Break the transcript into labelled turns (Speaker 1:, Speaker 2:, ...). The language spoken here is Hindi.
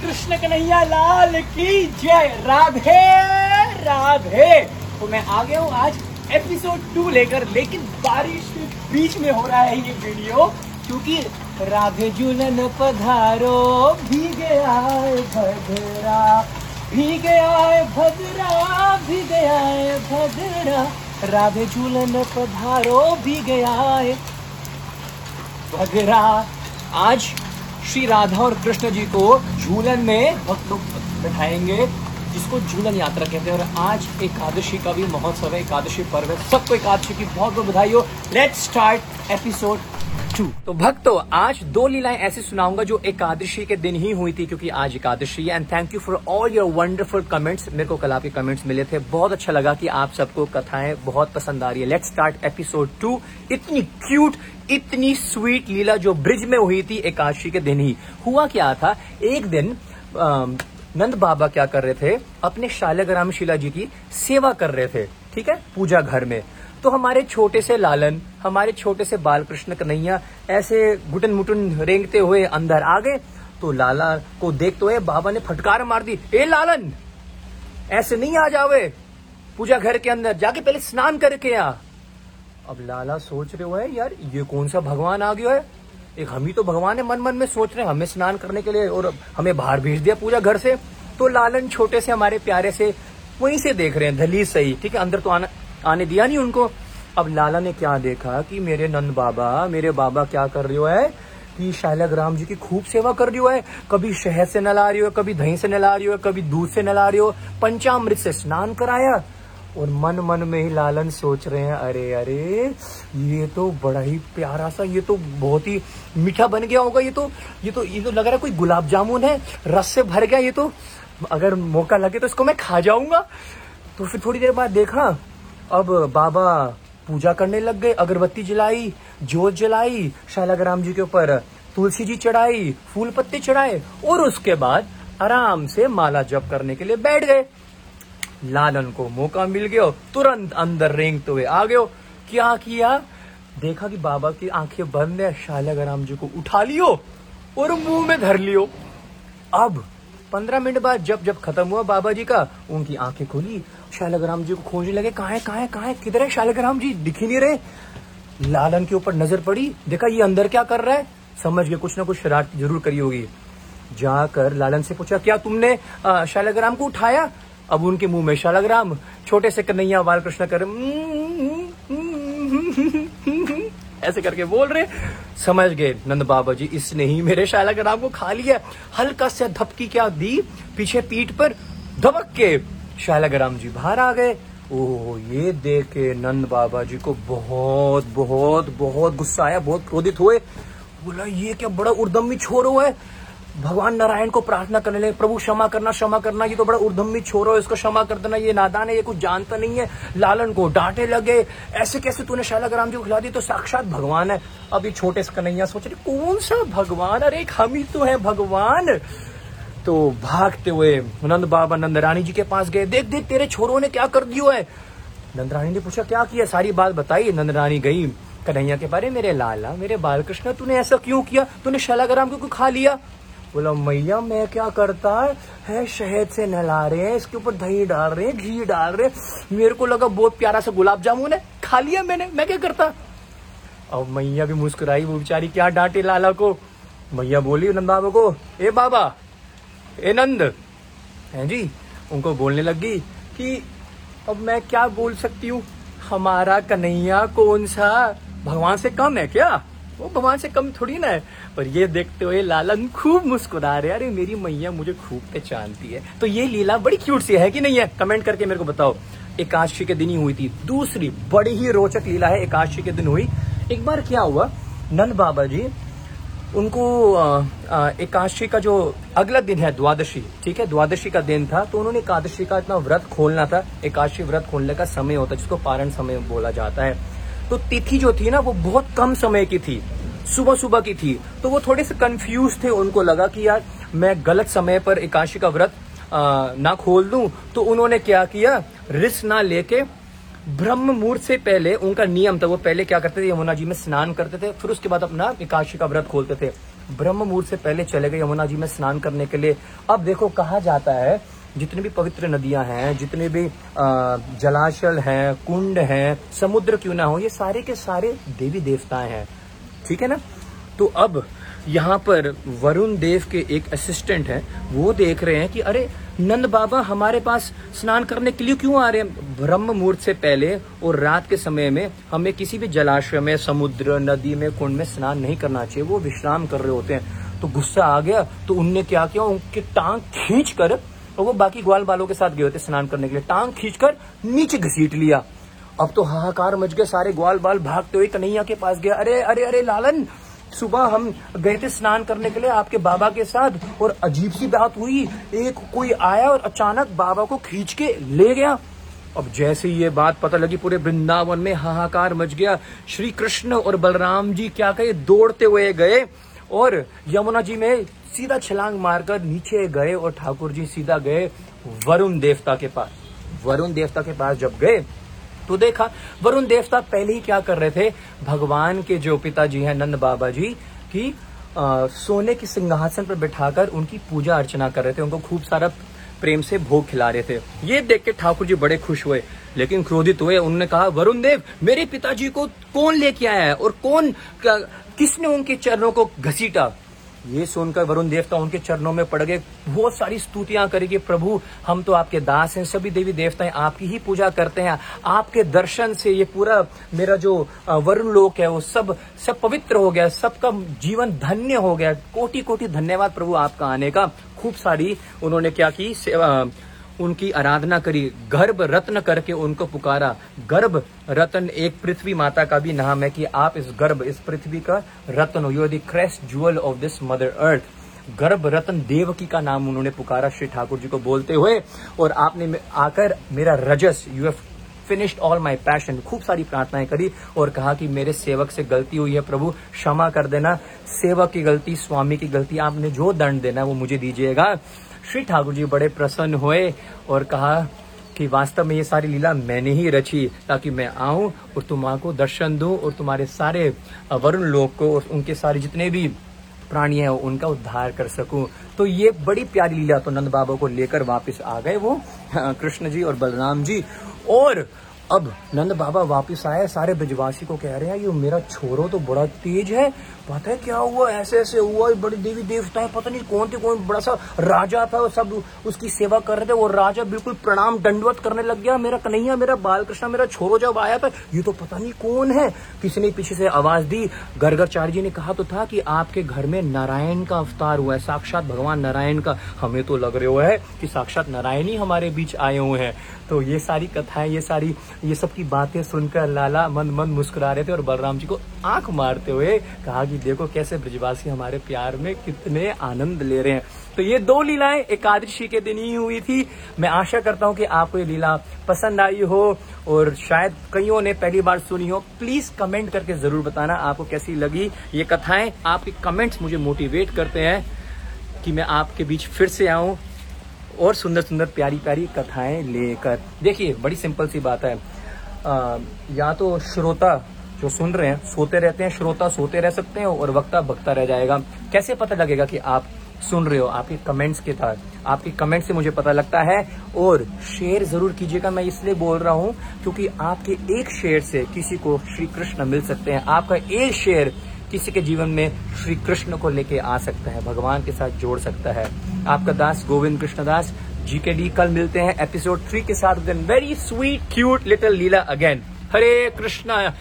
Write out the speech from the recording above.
Speaker 1: कृष्ण कन्हैया लाल की जय। राधे राधे। तो मैं आ गया हूँ आज एपिसोड टू लेकर, लेकिन बारिश के बीच में हो रहा है ये वीडियो क्योंकि राधे जुलन पधारो, भीगे आए भद्रा। भीगे आए भद्रा, भीगे आए भद्रा। राधे झूलन पधारो, भीगे आए भगरा आज श्री राधा और कृष्ण जी को झूलन में भक्त लोग बैठाएँगे, जिसको झूलन यात्रा कहते हैं। और आज एकादशी का भी महोत्सव है, एकादशी पर्व है। सबको एकादशी की बहुत बहुत बधाई हो। लेट्स स्टार्ट एपिसोड टू तो भक्तों, आज दो लीलाएँ ऐसी सुनाऊँगा जो एकादशी के दिन ही हुई थी, क्योंकि आज एकादशी है and thank you for all your wonderful comments मेरे को कल आपके कमेंट्स मिले थे, बहुत अच्छा लगा कि आप सबको कथाएँ बहुत पसंद आ रही है। लेट्स स्टार्ट एपिसोड टू इतनी क्यूट इतनी स्वीट लीला जो ब्रिज में हुई थी एकादशी के दिन ही। हुआ क्या था? एक दिन नंद बाबा क्या कर रहे थे? अपने शालग्राम शिला जी की सेवा कर रहे थे, ठीक है? पूजा घर में। तो हमारे छोटे से लालन, हमारे छोटे से बालकृष्ण कन्हैया ऐसे गुटन मुटन रेंगते हुए अंदर आ गए। तो लाला को देखते हुए बाबा ने फटकार मार दी, ए लालन, ऐसे नहीं आ जावे। पूजा घर के अंदर जाके पहले स्नान करके आ। अब लाला सोच रहे हुए यार, ये कौन सा भगवान आ गया है? एक हम ही तो भगवान है मन मन में सोच रहे हैं, हमें स्नान करने के लिए और हमें बाहर भेज दिया पूजा घर से। तो लालन छोटे से, हमारे प्यारे से वहीं से देख रहे हैं दलीज सही, ठीक है? अंदर तो आना आने दिया नहीं उनको। अब लाला ने क्या देखा कि मेरे नंद बाबा, मेरे बाबा क्या कर रहे हो कि शालग्राम जी की खूब सेवा कर रही हो है? कभी शहद से नला रही हो, कभी दही से नला रही हो, कभी दूध से नला रही हो, पंचामृत से स्नान कराया। और मन मन में ही लालन सोच रहे हैं, अरे अरे, ये तो बड़ा ही प्यारा सा, ये तो बहुत ही मीठा बन गया होगा, ये तो ये तो ये तो लग रहा है कोई गुलाब जामुन है, रस से भर गया ये तो। अगर मौका लगे तो इसको मैं खा जाऊँगा। तो फिर थोड़ी देर बाद देखा अब बाबा पूजा करने लग गए, अगरबत्ती जलाई, जोत जलाई, शालाग्राम जी के ऊपर तुलसी जी चढ़ाई, फूल पत्ते चढ़ाए और उसके बाद आराम से माला जप करने के लिए बैठ गए। लालन को मौका मिल गया, तुरंत अंदर रेंगते हुए आ गयो क्या किया? देखा कि बाबा की आँखें बंद है, शालग्राम जी को उठा लियो और मुँह में धर लियो। अब पंद्रह मिनट बाद जब जब खत्म हुआ बाबा जी का उनकी आँखें खुली शालग्राम जी को खोजने लगे कहा है कहा है कहा है किधर है शालग्राम जी दिख ही नहीं रहे लालन के ऊपर नज़र पड़ी देखा ये अंदर क्या कर रहा है समझ गए कुछ ना कुछ शरारत ज़रूर करी होगी जाकर लालन से पूछा क्या तुमने अ, शालग्राम को उठाया अब उनके मुँह में शालग्राम छोटे से कन्हैया बालकृष्ण कर ऐसे करके बोल रहे समझ गए नंद बाबा जी, इसने ही मेरे शालग्राम को खा लिया। हल्का से धपकी क्या दी पीछे पीठ पर धबक के शालग्राम जी बाहर आ गए। ओह, ये देख के नंद बाबा जी को बहुत बहुत बहुत गुस्सा आया, बहुत क्रोधित हुए। बोला, ये क्या बड़ा उर्दमी छोर हुआ है? भगवान नारायण को प्रार्थना करने लगे, प्रभु, क्षमा करना क्षमा करना, ये तो बड़ा उर्दमी छोरो है, इसको क्षमा कर देना, ये नादान है, ये कुछ जानता नहीं है। लालन को डांटे लगे, ऐसे कैसे तूने शालाग्राम जी को खिला दी तो साक्षात भगवान है। अब ये छोटे से कन्हैया सोच रहे, कौन सा भगवान? अरे हम ही तो है भगवान। तो भागते हुए नंद बाबा नंद रानी जी के पास गए, देख देख, तेरे छोरों ने क्या कर दिया है? नंद रानी ने पूछा, क्या किया? सारी बात बताई? नंद रानी गई, कन्हैया के बारे मेरे लाला, मेरे बालकृष्ण, तूने ऐसा क्यों किया? तूने शालाग्राम को खा लिया? बोला, मैया, मैं क्या करता है? है, शहद से नहला रहे हैं, इसके ऊपर दही डाल रहे हैं, घी डाल रहे हैं। मेरे को लगा बहुत प्यारा सा गुलाब जामुन है, खा लिया मैंने, मैं क्या करता? अब मैया भी मुस्कुराई, वो बेचारी क्या डांटे लाला को। मैया बोली, नंद बाबा को, ए बाबा, ए नंद। है जी, उनको बोलने लगी कि, अब मैं क्या बोल सकती हूँ? हमारा कन्हैया कौन सा? भगवान से कम है क्या? वो भगवान से कम थोड़ी ना है। पर ये देखते हुए लालन खूब मुस्कुरा रहे, अरे, मेरी मैया मुझे खूब पहचानती है। तो ये लीला बड़ी क्यूट सी है कि नहीं है? कमेंट करके मेरे को बताओ। एकादशी के दिन ही हुई थी। दूसरी बड़ी ही रोचक लीला है, एकादशी के दिन हुई। एक बार क्या हुआ? नंद बाबा जी, उनको एकादशी का जो अगला दिन है, द्वादशी, ठीक है? द्वादशी का दिन था तो उन्होंने एकादशी का इतना व्रत खोलना था। एकादशी व्रत खोलने का समय होता है, जिसको पारण समय बोला जाता है। तो तिथि जो थी ना, वो बहुत कम समय की थी। सुबह सुबह की थी। तो वो थोड़े से कंफ्यूज थे, उनको लगा कि यार, मैं गलत समय पर एकादशी का व्रत ना खोल दूँ। तो उन्होंने क्या किया? रिस्क ना लेके, ब्रह्म मुहूर्त से पहले उनका नियम था, वो पहले क्या करते थे? यमुना जी में स्नान करते थे, फिर उसके बाद अपना एकाशी का व्रत खोलते थे। ब्रह्म मुहूर्त से पहले चले गए यमुना जी में स्नान करने के लिए। अब देखो, कहा जाता है, जितनी भी पवित्र नदियाँ हैं, जितने भी जलाशय हैं, कुंड हैं, समुद्र क्यों ना हो, ये सारे के सारे देवी देवताएँ हैं। ठीक है ना? तो अब यहाँ पर वरुण देव के एक असिस्टेंट हैं, वो देख रहे हैं कि, अरे, नंद बाबा हमारे पास स्नान करने के लिए क्यों आ रहे हैं? ब्रह्म मुहूर्त से पहले और रात के समय में हमें किसी भी जलाशय में, समुद्र, नदी में, कुंड में स्नान नहीं करना चाहिए, वो विश्राम कर रहे होते हैं। तो गुस्सा आ गया तो उनने क्या किया? उनकी टांग खींच कर और वो बाकी ग्वाल बालों के साथ गए होते स्नान करने के लिए। टांग खींचकर नीचे घसीट लिया। अब तो हाहाकार मच गया, सारे ग्वाल बाल भागते हुए कन्हैया के पास गया। अरे अरे अरे, लालन, सुबह हम गए थे स्नान करने के लिए आपके बाबा के साथ और अजीब सी बात हुई। एक कोई आया और अचानक बाबा को खींच के ले गया। अब जैसे ये बात पता लगी, पूरे वृंदावन में हाहाकार मच गया। श्री कृष्ण और बलराम जी क्या कहे? दौड़ते हुए गए और यमुना जी में सीधा छलांग मारकर नीचे गए और ठाकुर जी सीधा गए वरुण देवता के पास। वरुण देवता के पास जब गए तो देखा वरुण देवता पहले ही क्या कर रहे थे? भगवान के जो पिताजी हैं नंद बाबा जी की आ, सोने के सिंहासन पर बैठाकर उनकी पूजा अर्चना कर रहे थे उनको खूब सारा प्रेम से भोग खिला रहे थे। ये देख के ठाकुर जी बड़े खुश हुए लेकिन क्रोधित हुए उन्होंने कहा वरुण देव मेरे पिताजी को कौन लेके आया है? और कौन किसने उनके चरणों को घसीटा? ये सुनकर वरुण देवता उनके चरणों में पड़ गए। बहुत सारी स्तुतियाँ करेगी प्रभु, हम तो आपके दास हैं, सभी देवी देवताएँ आपकी ही पूजा करते हैं। आपके दर्शन से ये पूरा मेरा जो वरुण लोक है, वो सब सब पवित्र हो गया, सबका जीवन धन्य हो गया। कोटि कोटि धन्यवाद प्रभु आपका आने का। खूब सारी उन्होंने क्या की उनकी आराधना करी, गर्भ रत्न करके उनको पुकारा। गर्भ रत्न एक पृथ्वी माता का भी नाम है कि आप इस गर्भ, इस पृथ्वी का रत्न हो। You the crest jewel of this mother earth गर्भ रत्न देवकी का नाम उन्होंने पुकारा श्री ठाकुर जी को बोलते हुए, और आपने आकर मेरा रजस you have finished all my passion खूब सारी प्रार्थनाएँ करी और कहा कि मेरे सेवक से गलती हुई है, प्रभु, क्षमा कर देना। सेवक की गलती, स्वामी की गलती, आपने जो दंड देना है, वो मुझे दीजिएगा। श्री ठाकुर जी बड़े प्रसन्न हुए और कहा कि वास्तव में ये सारी लीला मैंने ही रची ताकि मैं आऊँ और तुम को दर्शन दूँ और तुम्हारे सारे वरुण लोग को और उनके सारे जितने भी प्राणी है, उनका उद्धार कर सकूँ। तो ये बड़ी प्यारी लीला तो नंद बाबा को लेकर वापस आ गए वो। कृष्ण जी और बलराम जी और अब नंद बाबा वापस आए, सारे ब्रजवासी को कह रहे हैं, ये मेरा छोरो तो बड़ा तेज है पता है क्या हुआ? ऐसे ऐसे हुआ बड़ी देवी देवता है पता नहीं कौन थे, कौन बड़ा सा राजा था सब उसकी सेवा कर रहे थे, वो राजा बिल्कुल प्रणाम दंडवत करने लग गया, मेरा कन्हैया, मेरा बाल कृष्णा मेरा छोरो जब आया था, ये तो पता नहीं कौन है। किसी ने पीछे से आवाज़ दी। गर्गरचार्य जी ने कहा तो था कि आपके घर में नारायण का अवतार हुआ है, साक्षात भगवान नारायण का। हमें तो लग रहा है कि साक्षात नारायण ही हमारे बीच आए हुए हैं। तो ये सारी कथाएँ, ये सारी, ये सब की बातें सुनकर लाला मन मन मुस्कुरा रहे थे और बलराम जी को आँख मारते हुए कहा कि देखो कैसे ब्रजवासी हमारे प्यार में कितने आनंद ले रहे हैं। तो ये दो लीलाएँ एकादशी के दिन ही हुई थी। मैं आशा करता हूँ कि आपको ये लीला पसंद आई हो और शायद कईयों ने पहली बार सुनी हो। प्लीज़ कमेंट करके ज़रूर बताना आपको कैसी लगी ये कथाएँ। आपके कमेंट्स मुझे मोटिवेट करते हैं कि मैं आपके बीच फिर से आऊँ और सुंदर सुंदर प्यारी प्यारी कथाएँ लेकर। देखिए बड़ी सिंपल सी बात है। आ, या तो श्रोता जो सुन रहे हैं, सोते रहते हैं, श्रोता सोते रह सकते हैं और वक्ता बकता रह जाएगा। कैसे पता लगेगा कि आप सुन रहे हो? आपके कमेंट्स के तहत आपके कमेंट से मुझे पता लगता है और शेयर ज़रूर कीजिएगा। मैं इसलिए बोल रहा हूँ क्योंकि आपके एक शेयर से किसी को श्री कृष्ण मिल सकते हैं। आपका एक शेयर किसी के जीवन में श्री कृष्ण को लेके आ सकता है, भगवान के साथ जोड़ सकता है। आपका दास गोविंद कृष्ण दास जी के डी कल मिलते हैं एपिसोड थ्री के साथ। Very sweet cute little Leela again Hare Krishna.